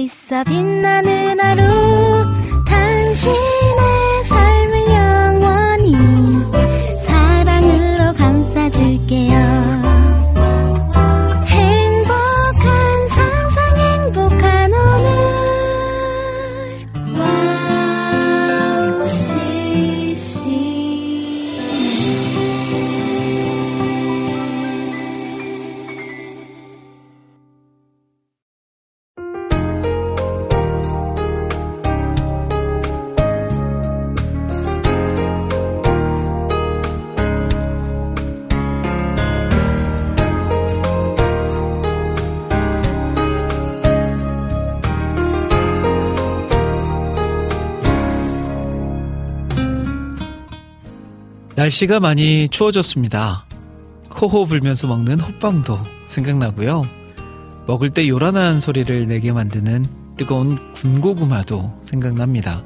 있어 빛나는 하루 당신 날씨가 많이 추워졌습니다. 호호 불면서 먹는 호빵도 생각나고요. 먹을 때 요란한 소리를 내게 만드는 뜨거운 군고구마도 생각납니다.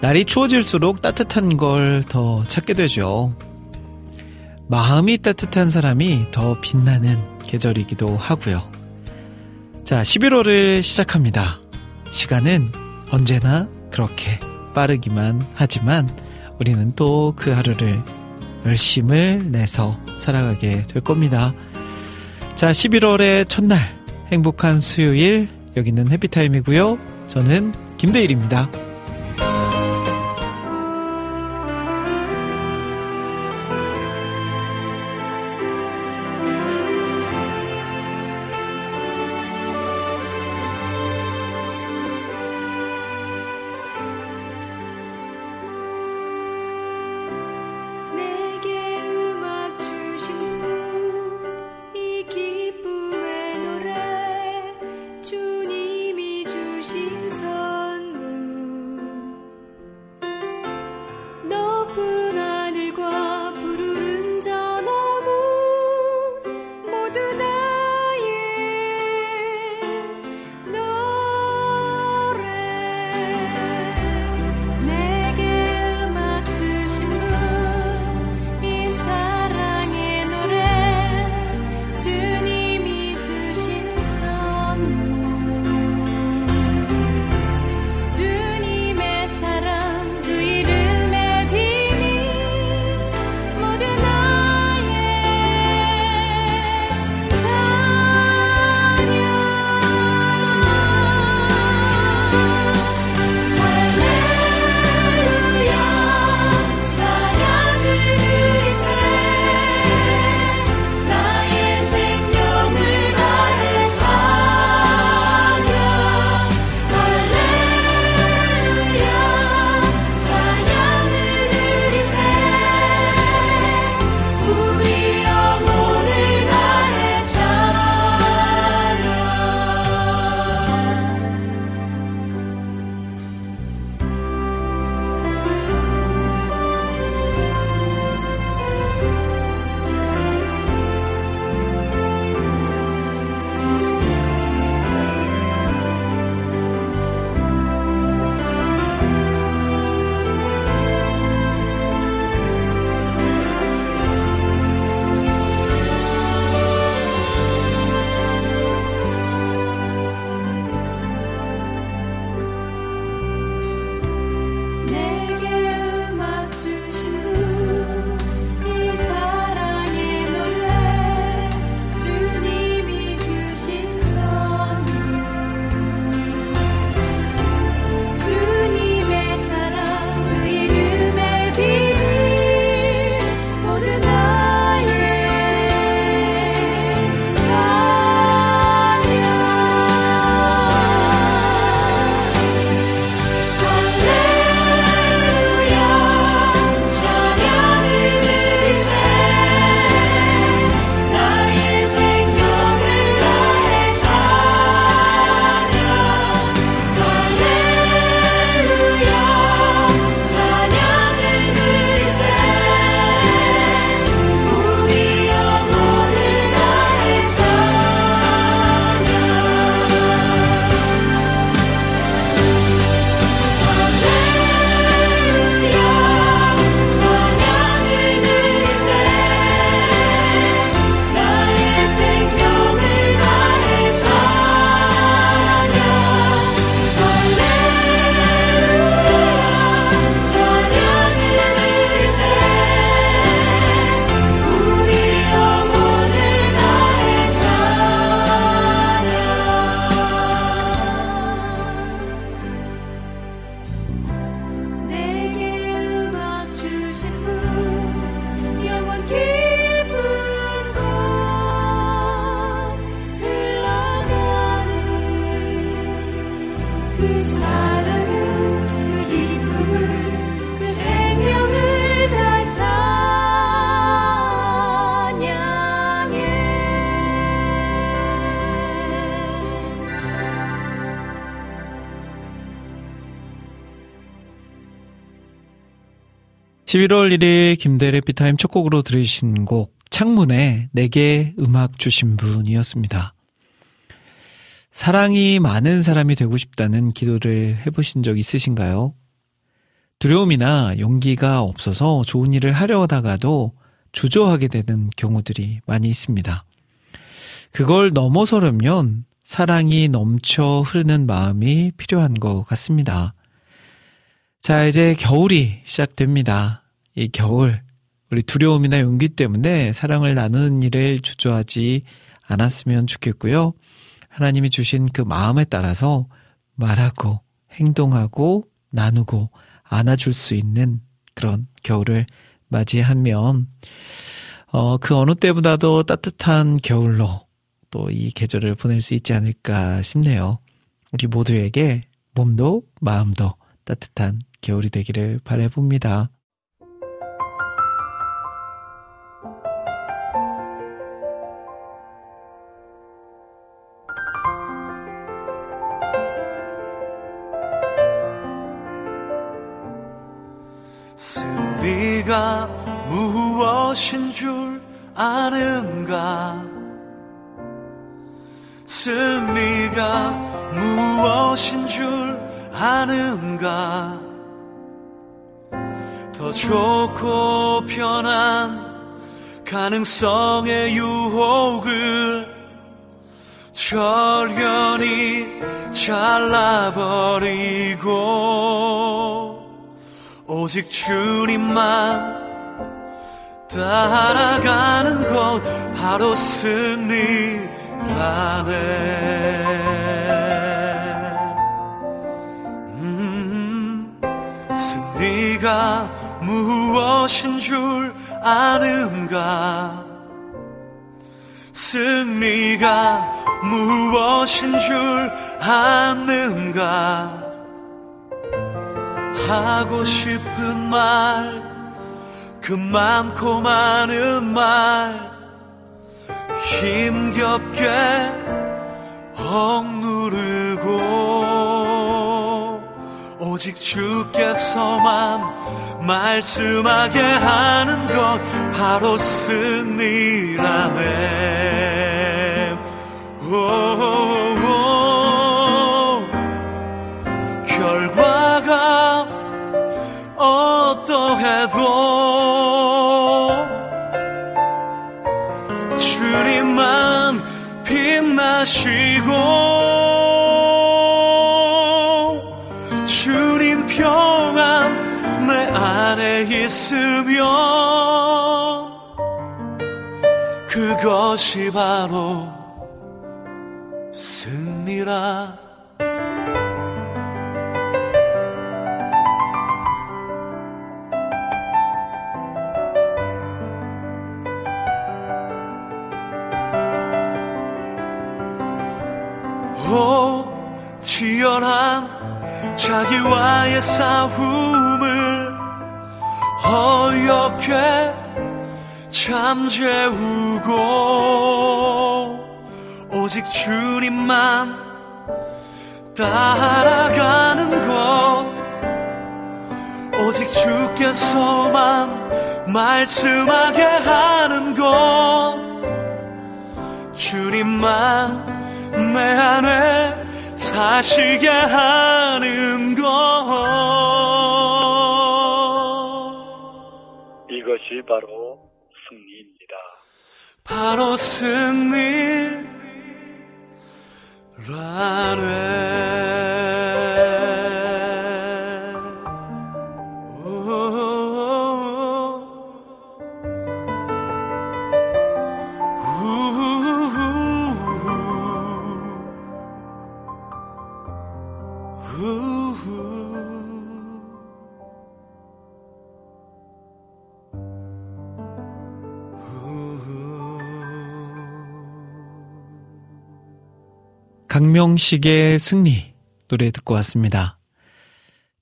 날이 추워질수록 따뜻한 걸 더 찾게 되죠. 마음이 따뜻한 사람이 더 빛나는 계절이기도 하고요. 자, 11월을 시작합니다. 시간은 언제나 그렇게 빠르기만 하지만 우리는 또 그 하루를 열심을 내서 살아가게 될 겁니다. 자, 11월의 첫날 행복한 수요일 여기는 해피타임이고요. 저는 김대일입니다. 11월 1일 김대래 피타임 첫 곡으로 들으신 곡 창문에 내게 음악 주신 분이었습니다. 사랑이 많은 사람이 되고 싶다는 기도를 해보신 적 있으신가요? 두려움이나 용기가 없어서 좋은 일을 하려 하다가도 주저하게 되는 경우들이 많이 있습니다. 그걸 넘어서려면 사랑이 넘쳐 흐르는 마음이 필요한 것 같습니다. 자, 이제 겨울이 시작됩니다. 이 겨울, 우리 두려움이나 용기 때문에 사랑을 나누는 일을 주저하지 않았으면 좋겠고요. 하나님이 주신 그 마음에 따라서 말하고, 행동하고, 나누고, 안아줄 수 있는 그런 겨울을 맞이하면, 어, 그 어느 때보다도 따뜻한 겨울로 또 이 계절을 보낼 수 있지 않을까 싶네요. 우리 모두에게 몸도 마음도 따뜻한 겨울이 되기를 바라봅니다. 승리가 무엇인 줄 아는가? 승리가 무엇인 줄 아는가? 더 좋고 편한 가능성의 유혹을 절연히 잘라버리고 오직 주님만 따라가는 것 바로 승리라네. 음, 승리가 무엇인 줄 아는가? 승리가 무엇인 줄 아는가 하고 싶은 말, 그 많고 많은 말, 힘겹게 억누르고, 오직 주께서만 말씀하게 하는 것, 바로 승리라네. 오, 그것이 바로 승리라. 오 치열한 자기와의 싸움을 어렵게 잠재우고 오직 주님만 따라가는 것 오직 주께서만 말씀하게 하는 것 주님만 내 안에 사시게 하는 것 이것이 바로. 바로 승리라네 강명식의 승리 노래 듣고 왔습니다.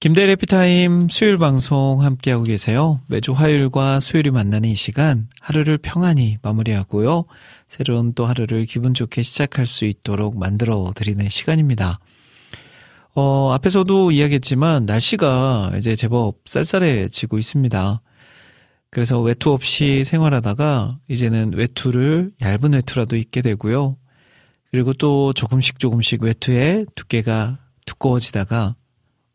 김대 래 피타임 수요일 방송 함께하고 계세요. 매주 화요일과 수요일이 만나는 이 시간 하루를 평안히 마무리하고요. 새로운 또 하루를 기분 좋게 시작할 수 있도록 만들어 드리는 시간입니다. 어, 앞에서도 이야기했지만 날씨가 이제 제법 쌀쌀해지고 있습니다. 그래서 외투 없이 생활하다가 이제는 외투를 얇은 외투라도 입게 되고요. 그리고 또 조금씩 조금씩 외투의 두께가 두꺼워지다가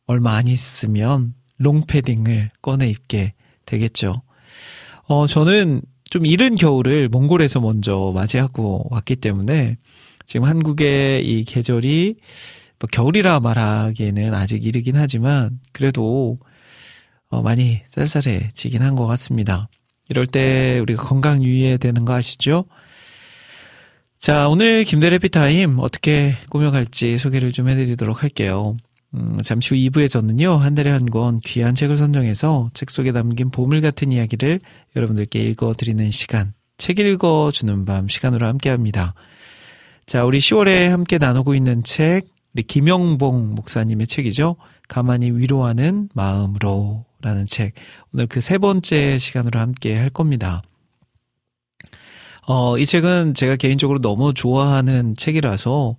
얼마 안 있으면 롱패딩을 꺼내 입게 되겠죠. 어, 저는 좀 이른 겨울을 몽골에서 먼저 맞이하고 왔기 때문에 지금 한국의 이 계절이 뭐 겨울이라 말하기에는 아직 이르긴 하지만 그래도 어, 많이 쌀쌀해지긴 한 것 같습니다. 이럴 때 우리가 건강 유의해야 되는 거 아시죠? 자, 오늘 김대래 피타임 어떻게 꾸며갈지 소개를 좀 해드리도록 할게요. 음, 잠시 후 2부에 저는요, 한 달에 한 권 귀한 책을 선정해서 책 속에 담긴 보물 같은 이야기를 여러분들께 읽어드리는 시간, 책 읽어주는 밤 시간으로 함께 합니다. 자, 우리 10월에 함께 나누고 있는 책, 우리 김영봉 목사님의 책이죠. 가만히 위로하는 마음으로 라는 책. 오늘 그 세 번째 시간으로 함께 할 겁니다. 어, 이 책은 제가 개인적으로 너무 좋아하는 책이라서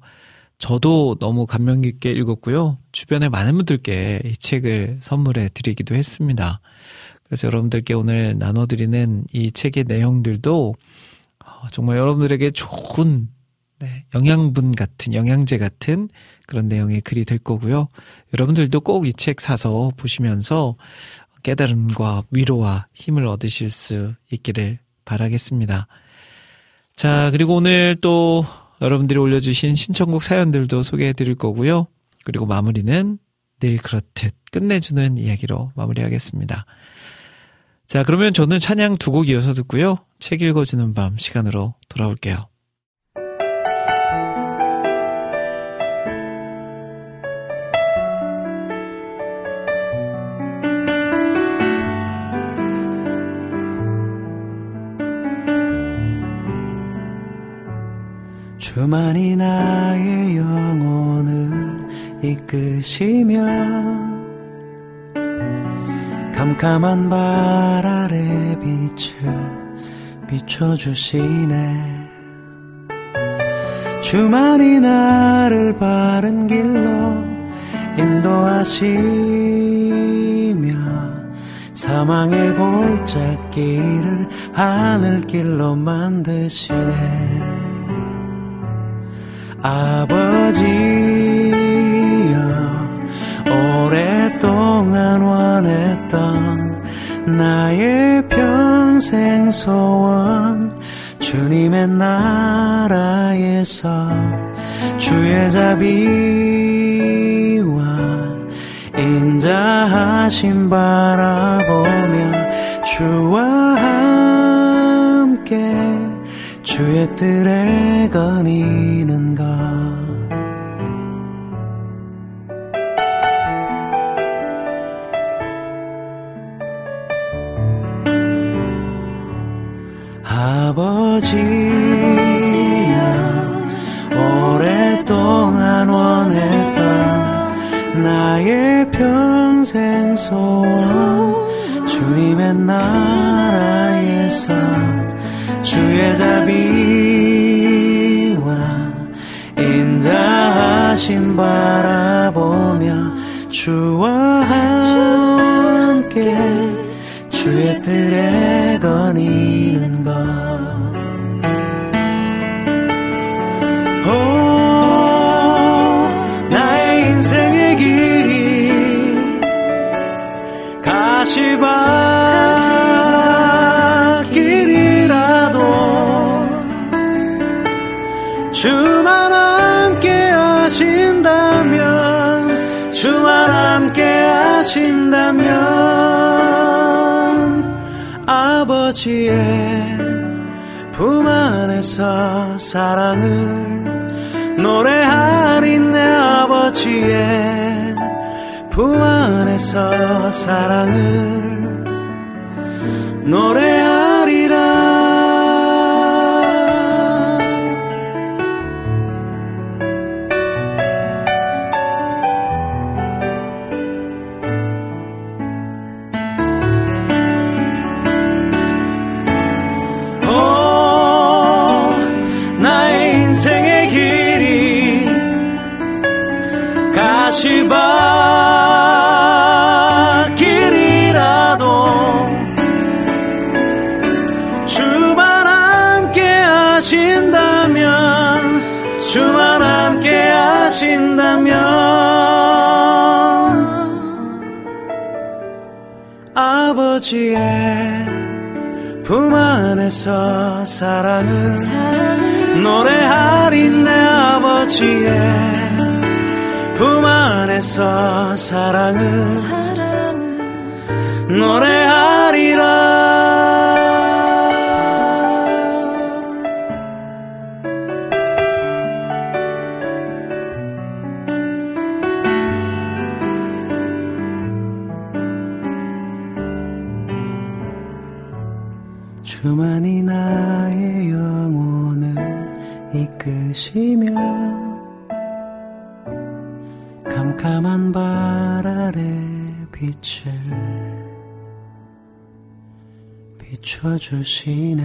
저도 너무 감명 깊게 읽었고요. 주변에 많은 분들께 이 책을 선물해 드리기도 했습니다. 그래서 여러분들께 오늘 나눠드리는 이 책의 내용들도 어, 정말 여러분들에게 좋은 네, 영양분 같은, 영양제 같은 그런 내용의 글이 될 거고요. 여러분들도 꼭 이 책 사서 보시면서 깨달음과 위로와 힘을 얻으실 수 있기를 바라겠습니다. 자, 그리고 오늘 또 여러분들이 올려주신 신청곡 사연들도 소개해 드릴 거고요. 그리고 마무리는 늘 그렇듯 끝내주는 이야기로 마무리하겠습니다. 자, 그러면 저는 찬양 두 곡 이어서 듣고요. 책 읽어주는 밤 시간으로 돌아올게요. 주만이 나의 영혼을 이끄시며 캄캄한 발 아래 빛을 비춰주시네. 주만이 나를 바른 길로 인도하시며 사망의 골짜기를 하늘길로 만드시네 아버지여 오랫동안 원했던 나의 평생 소원 주님의 나라에서 주의 자비와 인자하심 바라보며 주와 함께 주의 뜰에 거니 아버지여 오랫동안 원했던 나의 평생 소원 주님의 나라에서 주의 자비와 인자하심 바라보며 주와 함께 주의 뜰에 거니는 것. 오, 나의 인생의 길이 가시밭 안에서 사랑을 노래하리 내 아버지의 품 안에서 사랑을 노래하 아버지의 품 안에서 사랑을 노래하리 내 아버지의 품 안에서 사랑을 노래하리라 주만이 나의 영혼을 이끄시며 캄캄한 발 아래 빛을 비춰주시네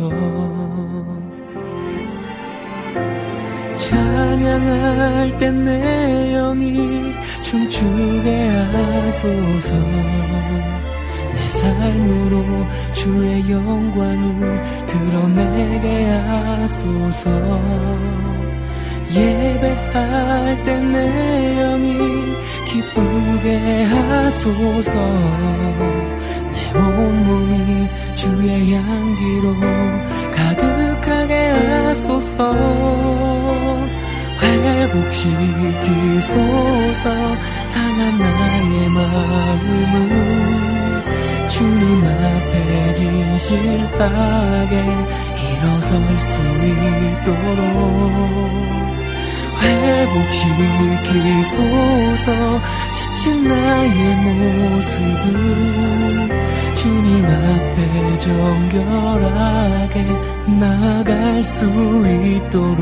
하소서 찬양할 땐내 영이 춤추게 하소서. 내 삶으로 주의 영광을 드러내게 하소서. 예배할 땐내 영이 기쁘게 하소서 내 온몸이 주의 향기로 가득하게 하소서. 회복시키소서. 상한 나의 마음을 주님 앞에 진실하게 일어설 수 있도록. 회복시키소서 지친 나의 모습을 주님 앞에 정결하게 나갈 수 있도록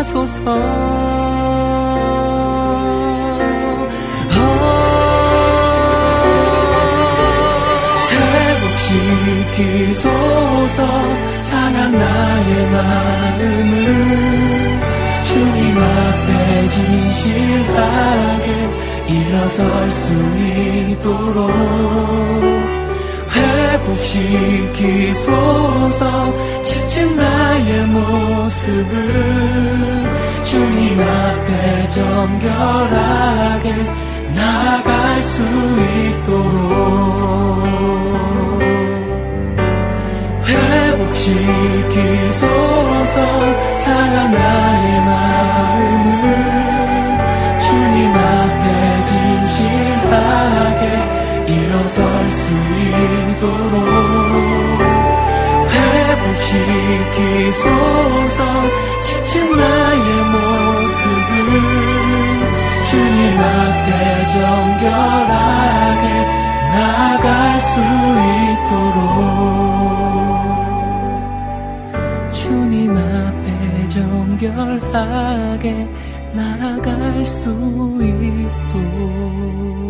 하소서. 회복시키소서 상한 나의 마음을 주님 앞에 진실하게 일어설 수 있도록 혹시 기소서 지친 나의 모습을 주님 앞에 정결하게 나아갈 수 있도록. 회복시키소서 사랑 나의 마음을 주님 앞에 진실하게 일어설 수 있도록 회복시키소서. 지친 나의 모습을 주님 앞에 정결하게 나갈 수 있도록 주님 앞에 정결하게 나갈 수 있도록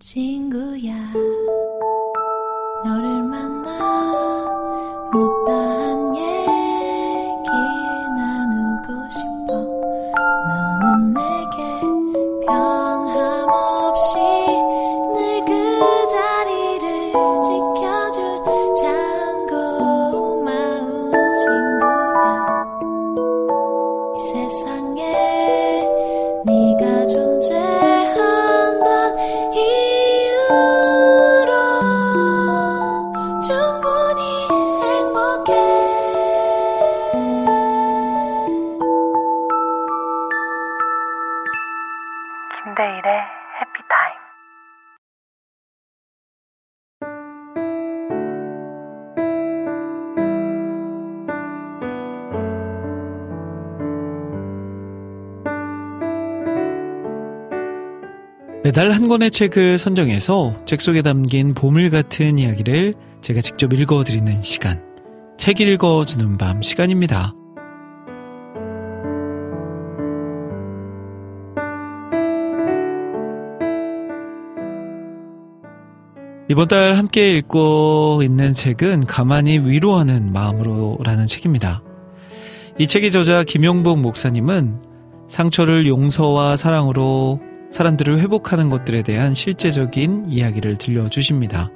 친구야 매달 한 권의 책을 선정해서 책 속에 담긴 보물 같은 이야기를 제가 직접 읽어드리는 시간. 책 읽어주는 밤 시간입니다. 이번 달 함께 읽고 있는 책은 가만히 위로하는 마음으로라는 책입니다. 이 책의 저자 김용복 목사님은 상처를 용서와 사랑으로 사람들을 회복하는 것들에 대한 실제적인 이야기를 들려주십니다.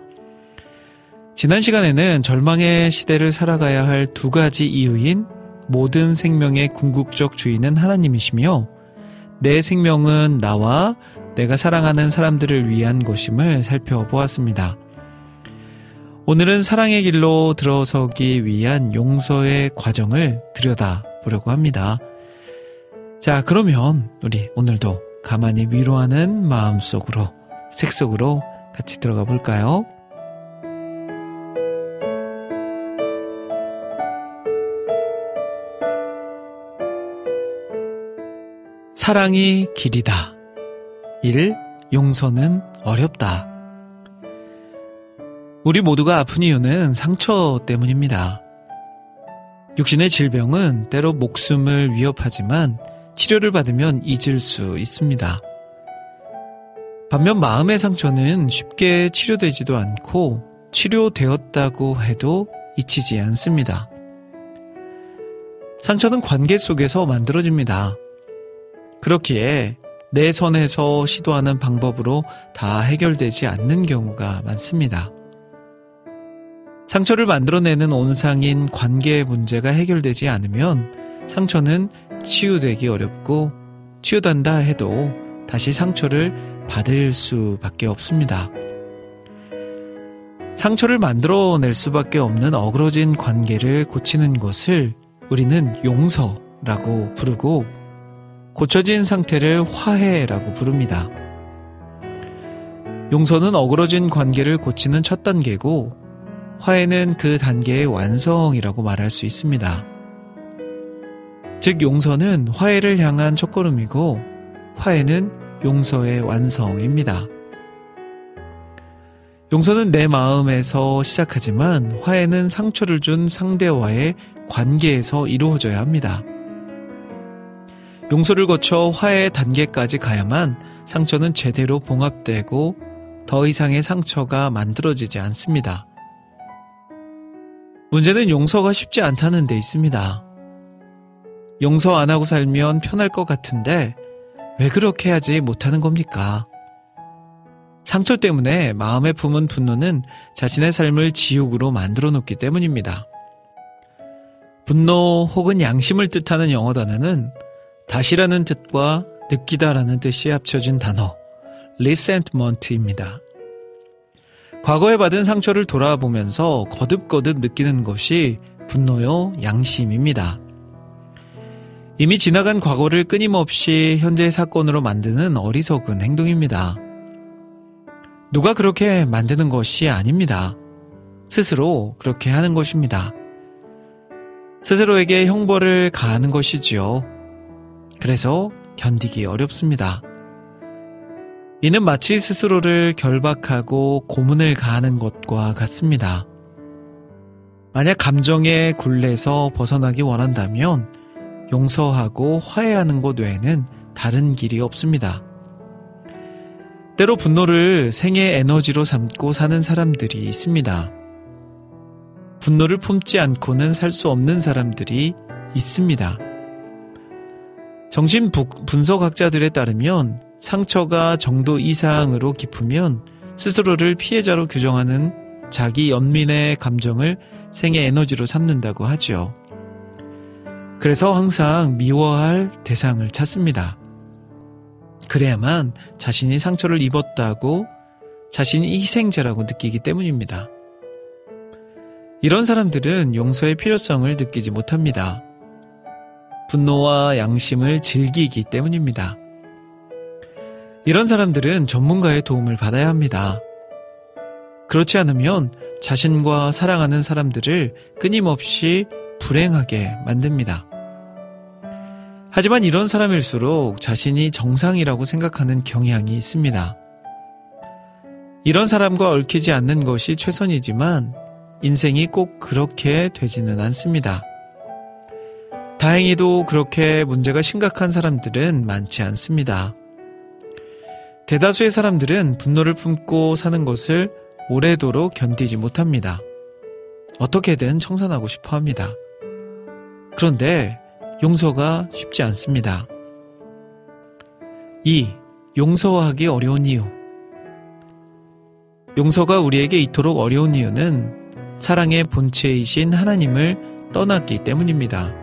지난 시간에는 절망의 시대를 살아가야 할 두 가지 이유인 모든 생명의 궁극적 주인은 하나님이시며 내 생명은 나와 내가 사랑하는 사람들을 위한 것임을 살펴보았습니다. 오늘은 사랑의 길로 들어서기 위한 용서의 과정을 들여다 보려고 합니다. 자, 그러면 우리 오늘도 가만히 위로하는 마음 속으로, 색 속으로 같이 들어가 볼까요? 사랑이 길이다. 1. 용서는 어렵다. 우리 모두가 아픈 이유는 상처 때문입니다. 육신의 질병은 때로 목숨을 위협하지만 치료를 받으면 잊을 수 있습니다. 반면 마음의 상처는 쉽게 치료되지도 않고 치료되었다고 해도 잊히지 않습니다. 상처는 관계 속에서 만들어집니다. 그렇기에 내 선에서 시도하는 방법으로 다 해결되지 않는 경우가 많습니다. 상처를 만들어내는 온상인 관계의 문제가 해결되지 않으면 상처는 치유되기 어렵고 치유된다 해도 다시 상처를 받을 수밖에 없습니다. 상처를 만들어낼 수밖에 없는 어그러진 관계를 고치는 것을 우리는 용서라고 부르고 고쳐진 상태를 화해라고 부릅니다. 용서는 어그러진 관계를 고치는 첫 단계고 화해는 그 단계의 완성이라고 말할 수 있습니다. 즉 용서는 화해를 향한 첫걸음이고 화해는 용서의 완성입니다. 용서는 내 마음에서 시작하지만 화해는 상처를 준 상대와의 관계에서 이루어져야 합니다. 용서를 거쳐 화해 단계까지 가야만 상처는 제대로 봉합되고 더 이상의 상처가 만들어지지 않습니다. 문제는 용서가 쉽지 않다는 데 있습니다. 용서 안 하고 살면 편할 것 같은데 왜 그렇게 하지 못하는 겁니까? 상처 때문에 마음에 품은 분노는 자신의 삶을 지옥으로 만들어 놓기 때문입니다. 분노 혹은 양심을 뜻하는 영어 단어는 다시라는 뜻과 느끼다라는 뜻이 합쳐진 단어 resentment입니다. 과거에 받은 상처를 돌아보면서 거듭거듭 느끼는 것이 분노요 양심입니다. 이미 지나간 과거를 끊임없이 현재의 사건으로 만드는 어리석은 행동입니다. 누가 그렇게 만드는 것이 아닙니다. 스스로 그렇게 하는 것입니다. 스스로에게 형벌을 가하는 것이지요. 그래서 견디기 어렵습니다. 이는 마치 스스로를 결박하고 고문을 가하는 것과 같습니다. 만약 감정의 굴레에서 벗어나기 원한다면 용서하고 화해하는 것 외에는 다른 길이 없습니다. 때로 분노를 생의 에너지로 삼고 사는 사람들이 있습니다. 분노를 품지 않고는 살 수 없는 사람들이 있습니다. 정신 분석학자들에 따르면 상처가 정도 이상으로 깊으면 스스로를 피해자로 규정하는 자기 연민의 감정을 생의 에너지로 삼는다고 하죠. 그래서 항상 미워할 대상을 찾습니다. 그래야만 자신이 상처를 입었다고 자신이 희생자라고 느끼기 때문입니다. 이런 사람들은 용서의 필요성을 느끼지 못합니다. 분노와 양심을 즐기기 때문입니다. 이런 사람들은 전문가의 도움을 받아야 합니다. 그렇지 않으면 자신과 사랑하는 사람들을 끊임없이 불행하게 만듭니다. 하지만 이런 사람일수록 자신이 정상이라고 생각하는 경향이 있습니다. 이런 사람과 얽히지 않는 것이 최선이지만 인생이 꼭 그렇게 되지는 않습니다. 다행히도 그렇게 문제가 심각한 사람들은 많지 않습니다. 대다수의 사람들은 분노를 품고 사는 것을 오래도록 견디지 못합니다. 어떻게든 청산하고 싶어 합니다. 그런데 용서가 쉽지 않습니다. 2. 용서하기 어려운 이유. 용서가 우리에게 이토록 어려운 이유는 사랑의 본체이신 하나님을 떠났기 때문입니다.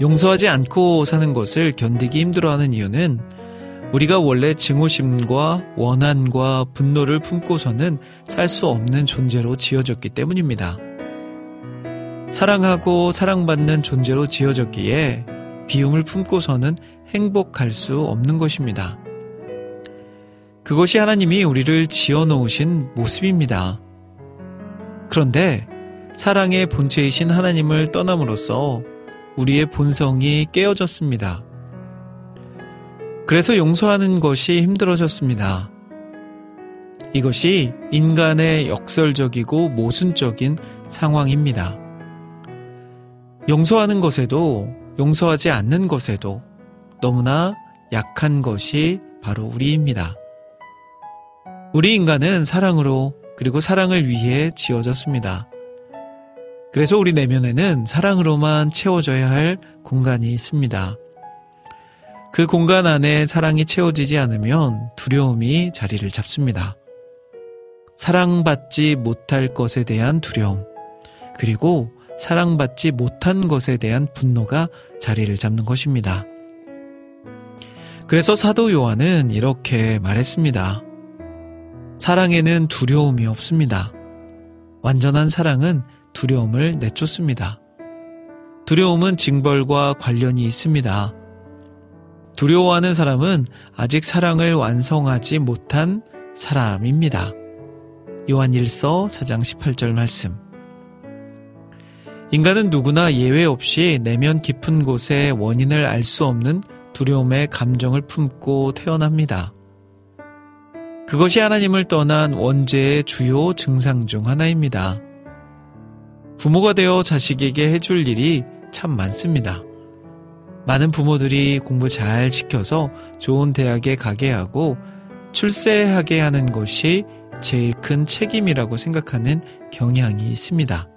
용서하지 않고 사는 것을 견디기 힘들어하는 이유는 우리가 원래 증오심과 원한과 분노를 품고서는 살 수 없는 존재로 지어졌기 때문입니다. 사랑하고 사랑받는 존재로 지어졌기에 비움을 품고서는 행복할 수 없는 것입니다. 그것이 하나님이 우리를 지어 놓으신 모습입니다. 그런데 사랑의 본체이신 하나님을 떠남으로써 우리의 본성이 깨어졌습니다. 그래서 용서하는 것이 힘들어졌습니다. 이것이 인간의 역설적이고 모순적인 상황입니다. 용서하는 것에도 용서하지 않는 것에도 너무나 약한 것이 바로 우리입니다. 우리 인간은 사랑으로 그리고 사랑을 위해 지어졌습니다. 그래서 우리 내면에는 사랑으로만 채워져야 할 공간이 있습니다. 그 공간 안에 사랑이 채워지지 않으면 두려움이 자리를 잡습니다. 사랑받지 못할 것에 대한 두려움, 그리고 사랑받지 못한 것에 대한 분노가 자리를 잡는 것입니다. 그래서 사도 요한은 이렇게 말했습니다. 사랑에는 두려움이 없습니다. 완전한 사랑은 두려움을 내쫓습니다. 두려움은 징벌과 관련이 있습니다. 두려워하는 사람은 아직 사랑을 완성하지 못한 사람입니다. 요한 1서 4장 18절 말씀. 인간은 누구나 예외 없이 내면 깊은 곳에 원인을 알 수 없는 두려움의 감정을 품고 태어납니다. 그것이 하나님을 떠난 원죄의 주요 증상 중 하나입니다. 부모가 되어 자식에게 해줄 일이 참 많습니다. 많은 부모들이 공부 잘 시켜서 좋은 대학에 가게 하고 출세하게 하는 것이 제일 큰 책임이라고 생각하는 경향이 있습니다.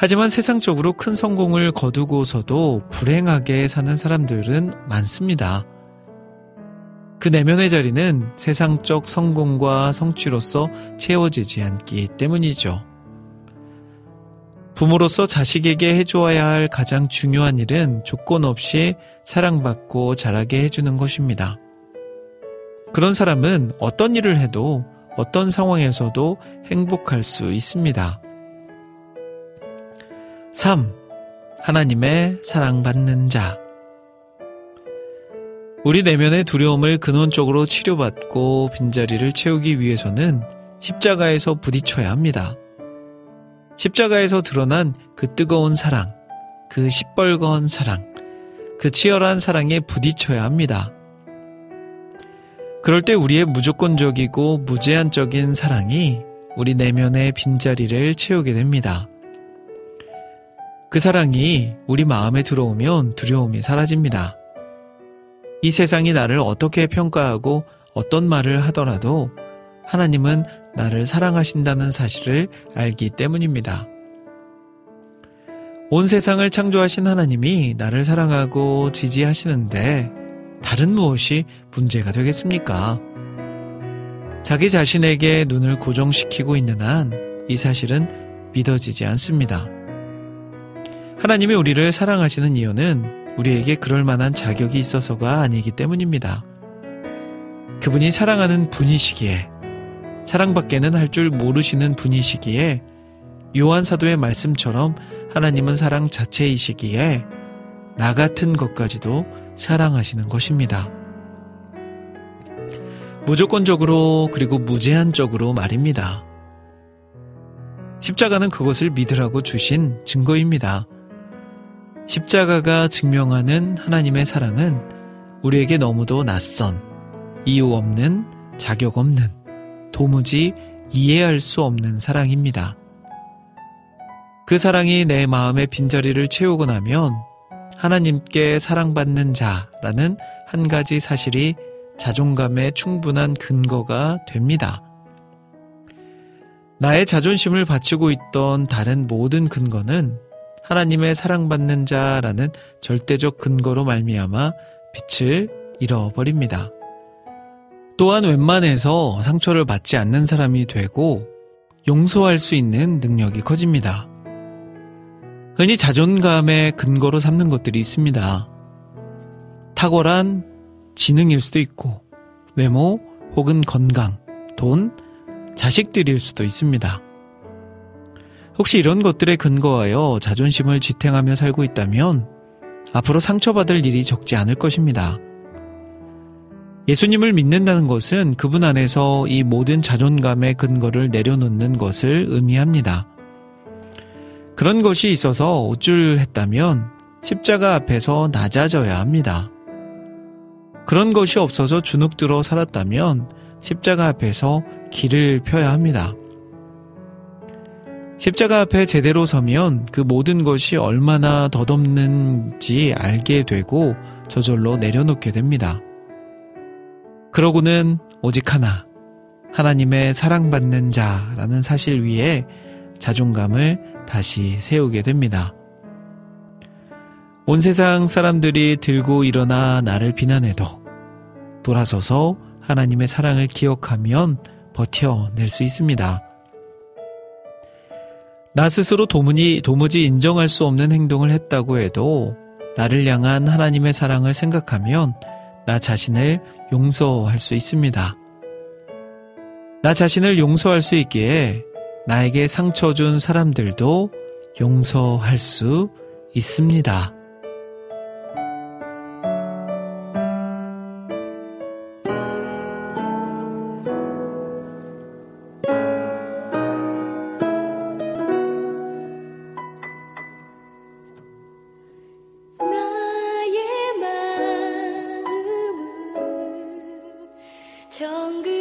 하지만 세상적으로 큰 성공을 거두고서도 불행하게 사는 사람들은 많습니다. 그 내면의 자리는 세상적 성공과 성취로서 채워지지 않기 때문이죠. 부모로서 자식에게 해주어야 할 가장 중요한 일은 조건 없이 사랑받고 자라게 해주는 것입니다. 그런 사람은 어떤 일을 해도 어떤 상황에서도 행복할 수 있습니다. 3. 하나님의 사랑받는 자. 우리 내면의 두려움을 근원적으로 치료받고 빈자리를 채우기 위해서는 십자가에서 부딪혀야 합니다. 십자가에서 드러난 그 뜨거운 사랑, 그 시뻘건 사랑, 그 치열한 사랑에 부딪혀야 합니다. 그럴 때 우리의 무조건적이고 무제한적인 사랑이 우리 내면의 빈자리를 채우게 됩니다. 그 사랑이 우리 마음에 들어오면 두려움이 사라집니다. 이 세상이 나를 어떻게 평가하고 어떤 말을 하더라도 하나님은 나를 사랑하신다는 사실을 알기 때문입니다. 온 세상을 창조하신 하나님이 나를 사랑하고 지지하시는데 다른 무엇이 문제가 되겠습니까? 자기 자신에게 눈을 고정시키고 있는 한 이 사실은 믿어지지 않습니다. 하나님이 우리를 사랑하시는 이유는 우리에게 그럴 만한 자격이 있어서가 아니기 때문입니다. 그분이 사랑하는 분이시기에 사랑밖에는 할 줄 모르시는 분이시기에 요한 사도의 말씀처럼 하나님은 사랑 자체이시기에 나 같은 것까지도 사랑하시는 것입니다. 무조건적으로 그리고 무제한적으로 말입니다. 십자가는 그것을 믿으라고 주신 증거입니다. 십자가가 증명하는 하나님의 사랑은 우리에게 너무도 낯선, 이유 없는, 자격 없는, 도무지 이해할 수 없는 사랑입니다. 그 사랑이 내 마음의 빈자리를 채우고 나면 하나님께 사랑받는 자라는 한 가지 사실이 자존감의 충분한 근거가 됩니다. 나의 자존심을 바치고 있던 다른 모든 근거는 하나님의 사랑받는 자라는 절대적 근거로 말미암아 빛을 잃어버립니다. 또한 웬만해서 상처를 받지 않는 사람이 되고 용서할 수 있는 능력이 커집니다. 흔히 자존감의 근거로 삼는 것들이 있습니다. 탁월한 지능일 수도 있고, 외모 혹은 건강, 돈, 자식들일 수도 있습니다. 혹시 이런 것들에 근거하여 자존심을 지탱하며 살고 있다면 앞으로 상처받을 일이 적지 않을 것입니다. 예수님을 믿는다는 것은 그분 안에서 이 모든 자존감의 근거를 내려놓는 것을 의미합니다. 그런 것이 있어서 우쭐했다면 십자가 앞에서 낮아져야 합니다. 그런 것이 없어서 주눅들어 살았다면 십자가 앞에서 길을 펴야 합니다. 십자가 앞에 제대로 서면 그 모든 것이 얼마나 덧없는지 알게 되고 저절로 내려놓게 됩니다. 그러고는 오직 하나, 하나님의 사랑받는 자라는 사실 위에 자존감을 다시 세우게 됩니다. 온 세상 사람들이 들고 일어나 나를 비난해도 돌아서서 하나님의 사랑을 기억하면 버텨낼 수 있습니다. 나 스스로 도무지, 도무지 인정할 수 없는 행동을 했다고 해도 나를 향한 하나님의 사랑을 생각하면 나 자신을 용서할 수 있습니다. 나 자신을 용서할 수 있기에 나에게 상처 준 사람들도 용서할 수 있습니다. 정글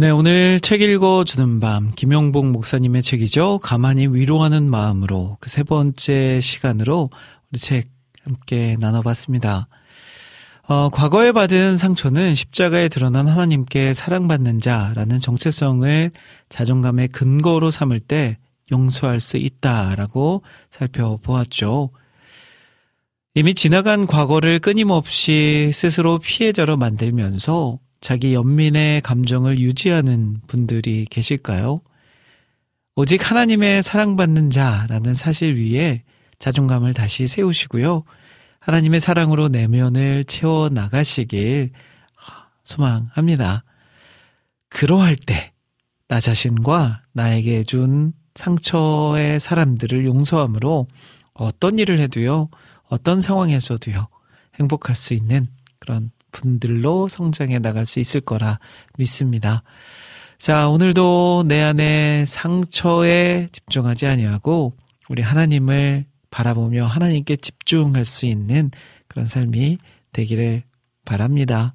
네, 오늘 책 읽어주는 밤, 김용복 목사님의 책이죠. 가만히 위로하는 마음으로 그 세 번째 시간으로 우리 책 함께 나눠봤습니다. 어, 과거에 받은 상처는 십자가에 드러난 하나님께 사랑받는 자라는 정체성을 자존감의 근거로 삼을 때 용서할 수 있다라고 살펴보았죠. 이미 지나간 과거를 끊임없이 스스로 피해자로 만들면서 자기 연민의 감정을 유지하는 분들이 계실까요? 오직 하나님의 사랑받는 자라는 사실 위에 자존감을 다시 세우시고요. 하나님의 사랑으로 내면을 채워 나가시길 소망합니다. 그러할 때, 나 자신과 나에게 준 상처의 사람들을 용서함으로 어떤 일을 해도요, 어떤 상황에서도요, 행복할 수 있는 그런 분들로 성장해 나갈 수 있을 거라 믿습니다. 자, 오늘도 내 안에 상처에 집중하지 아니하고 우리 하나님을 바라보며 하나님께 집중할 수 있는 그런 삶이 되기를 바랍니다.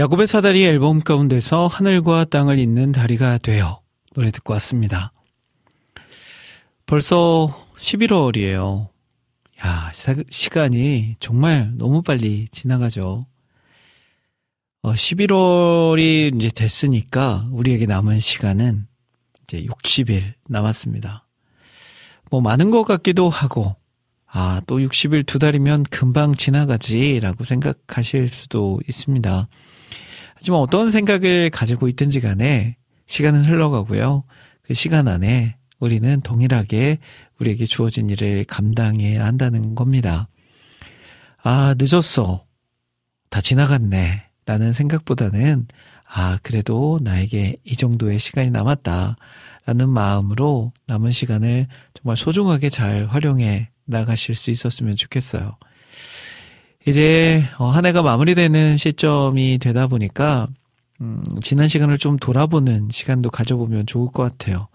야곱의 사다리 앨범 가운데서 하늘과 땅을 잇는 다리가 되어 노래 듣고 왔습니다. 벌써 11월이에요. 야, 시간이 정말 너무 빨리 지나가죠. 어, 11월이 이제 됐으니까 우리에게 남은 시간은 이제 60일 남았습니다. 뭐 많은 것 같기도 하고, 아, 또 60일 두 달이면 금방 지나가지라고 생각하실 수도 있습니다. 하지만 어떤 생각을 가지고 있든지 간에 시간은 흘러가고요. 그 시간 안에 우리는 동일하게 우리에게 주어진 일을 감당해야 한다는 겁니다. 아, 늦었어. 다 지나갔네. 라는 생각보다는, 아, 그래도 나에게 이 정도의 시간이 남았다. 라는 마음으로 남은 시간을 정말 소중하게 잘 활용해 나가실 수 있었으면 좋겠어요. 이제 어, 한 해가 마무리되는 시점이 되다 보니까 음, 지난 시간을 좀 돌아보는 시간도 가져보면 좋을 것 같아요.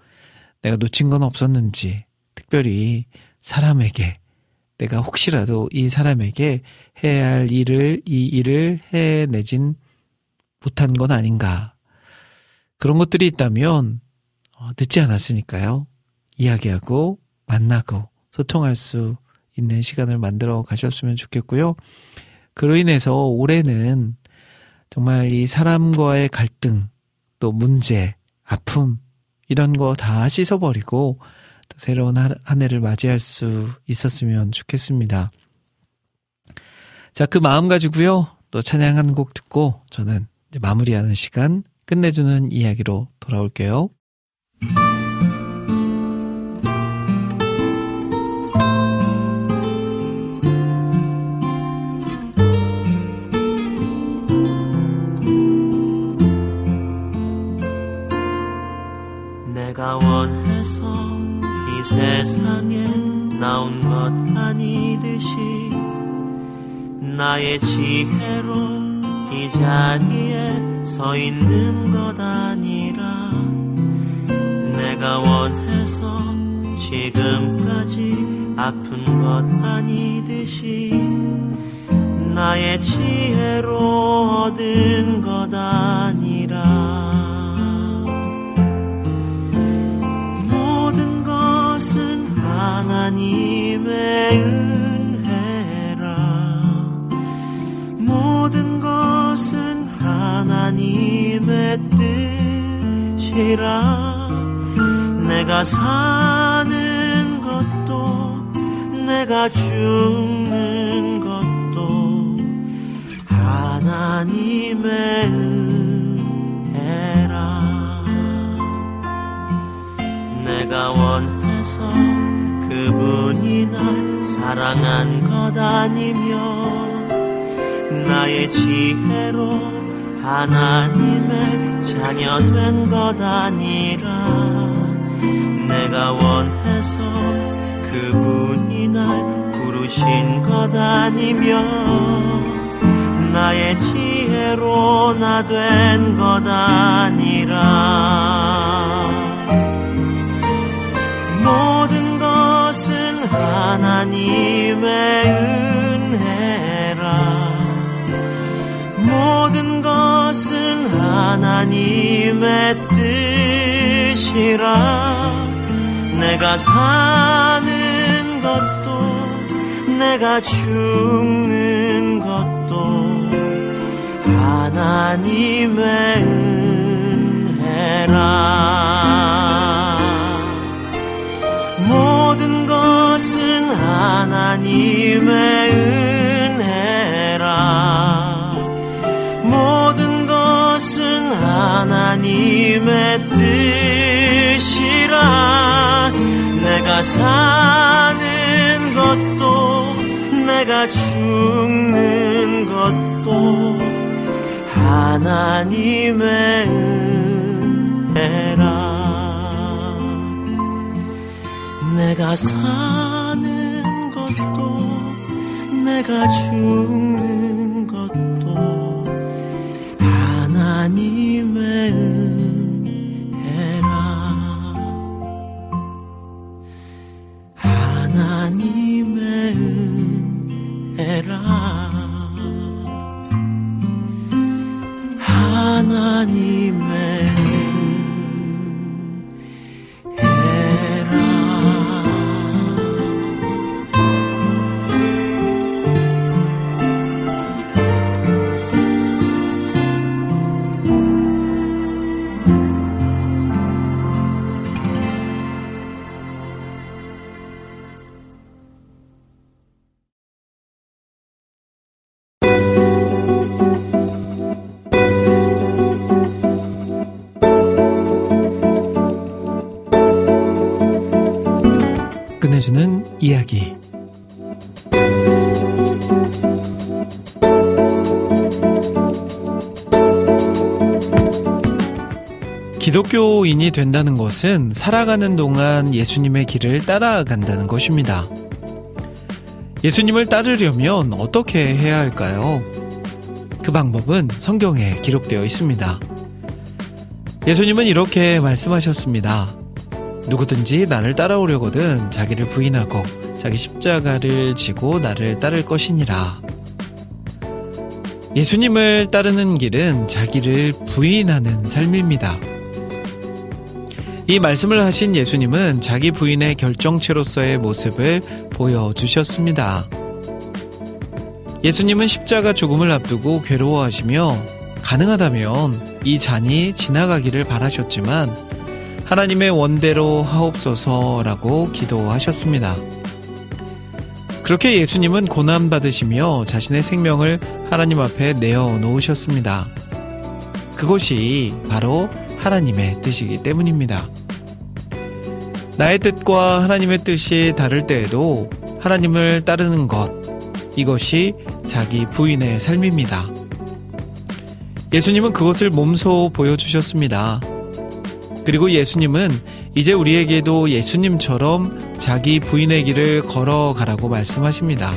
내가 놓친 건 없었는지, 특별히 사람에게 내가 혹시라도 이 사람에게 해야 할 일을 이 일을 해내진 못한 건 아닌가. 그런 것들이 있다면 어, 늦지 않았으니까요. 이야기하고 만나고 소통할 수 있는 시간을 만들어 가셨으면 좋겠고요. 그로 인해서 올해는 정말 이 사람과의 갈등, 또 문제, 아픔, 이런 거 다 씻어버리고 새로운 한 해를 맞이할 수 있었으면 좋겠습니다. 자, 그 마음 가지고요. 또 찬양 한 곡 듣고 저는 마무리하는 시간 끝내주는 이야기로 돌아올게요. 원해서 이 세상에 나온 것 아니듯이 나의 지혜로 이 자리에 서 있는 것 아니라 내가 원해서 지금까지 아픈 것 아니듯이 나의 지혜로 얻은 것 아니라 하나님의 은혜라. 모든 것은 하나님의 뜻이라. 내가 사는 것도 내가 죽는 것도 하나님의 은혜라. 내가 원해서 그분이 날 사랑한 것 아니며 나의 지혜로 하나님의 자녀 된 것 아니라 내가 원해서 그분이 날 부르신 것 아니며 나의 지혜로 나 된 것 아니라 하나님의 은혜라. 모든 것은 하나님의 뜻이라. 내가 사는 것도 내가 죽는 것도 하나님의 은혜라 하나님의 은혜라. 모든 것은 하나님의 뜻이라. 내가 사는 것도 내가 죽는 것도 하나님의 은혜라. 내가 것도 내가 죽는 이야기. 기독교인이 된다는 것은 살아가는 동안 예수님의 길을 따라간다는 것입니다. 예수님을 따르려면 어떻게 해야 할까요? 그 방법은 성경에 기록되어 있습니다. 예수님은 이렇게 말씀하셨습니다. 누구든지 나를 따라오려거든 자기를 부인하고 자기 십자가를 지고 나를 따를 것이니라. 예수님을 따르는 길은 자기를 부인하는 삶입니다. 이 말씀을 하신 예수님은 자기 부인의 결정체로서의 모습을 보여주셨습니다. 예수님은 십자가 죽음을 앞두고 괴로워하시며 가능하다면 이 잔이 지나가기를 바라셨지만 하나님의 원대로 하옵소서라고 기도하셨습니다. 그렇게 예수님은 고난받으시며 자신의 생명을 하나님 앞에 내어 놓으셨습니다. 그것이 바로 하나님의 뜻이기 때문입니다. 나의 뜻과 하나님의 뜻이 다를 때에도 하나님을 따르는 것, 이것이 자기 부인의 삶입니다. 예수님은 그것을 몸소 보여주셨습니다. 그리고 예수님은 이제 우리에게도 예수님처럼 자기 부인의 길을 걸어가라고 말씀하십니다.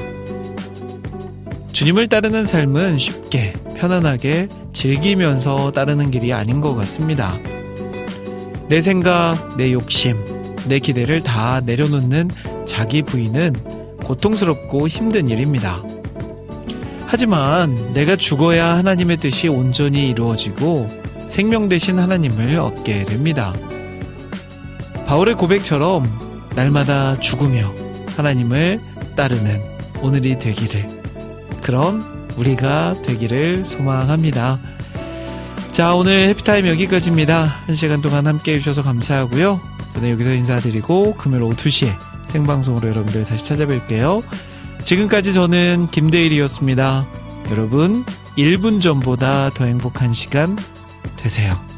주님을 따르는 삶은 쉽게, 편안하게 즐기면서 따르는 길이 아닌 것 같습니다. 내 생각, 내 욕심, 내 기대를 다 내려놓는 자기 부인은 고통스럽고 힘든 일입니다. 하지만 내가 죽어야 하나님의 뜻이 온전히 이루어지고 생명 대신 하나님을 얻게 됩니다. 바울의 고백처럼 날마다 죽으며 하나님을 따르는 오늘이 되기를 그런 우리가 되기를 소망합니다. 자, 오늘 해피타임 여기까지입니다. 한 시간 동안 함께 해주셔서 감사하고요. 저는 여기서 인사드리고 금요일 오후 2시에 생방송으로 여러분들 다시 찾아뵐게요. 지금까지 저는 김대일이었습니다. 여러분, 1분 전보다 더 행복한 시간 되세요.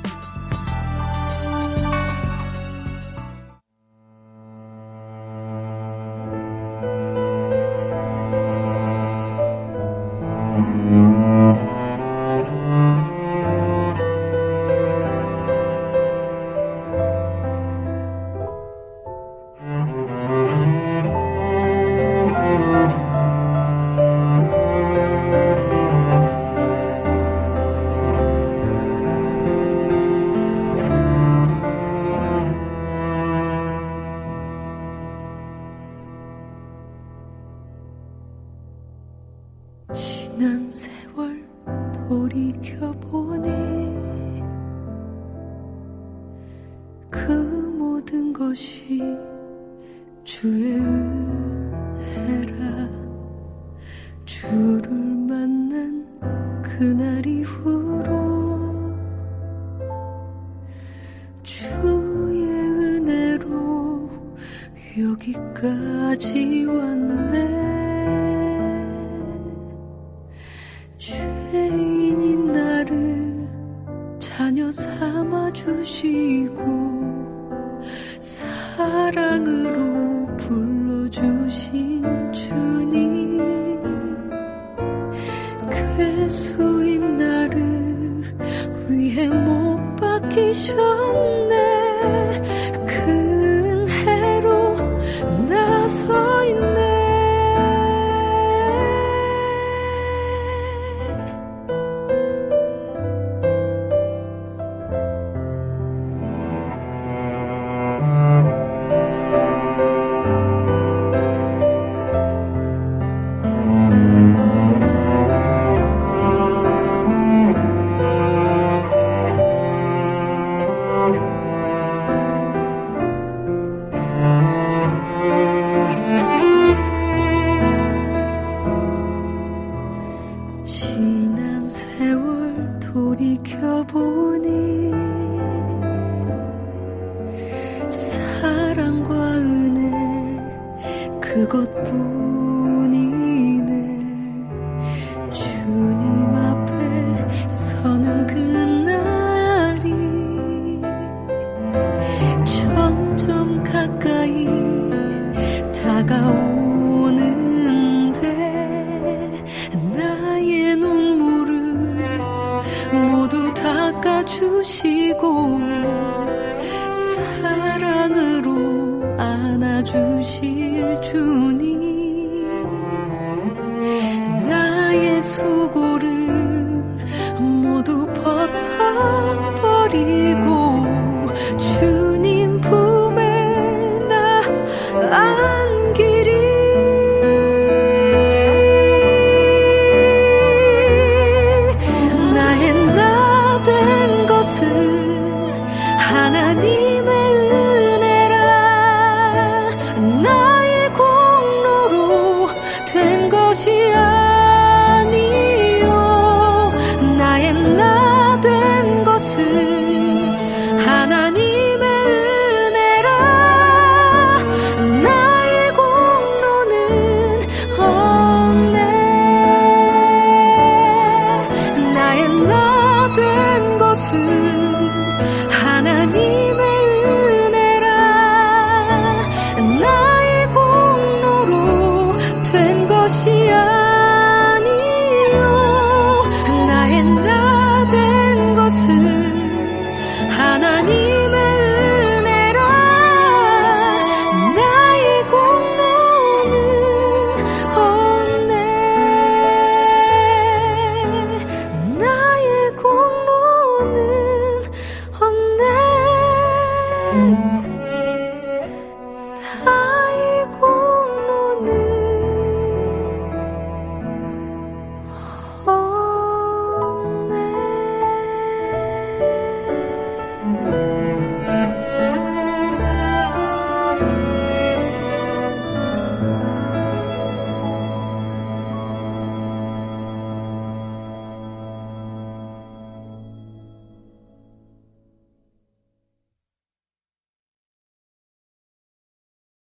버리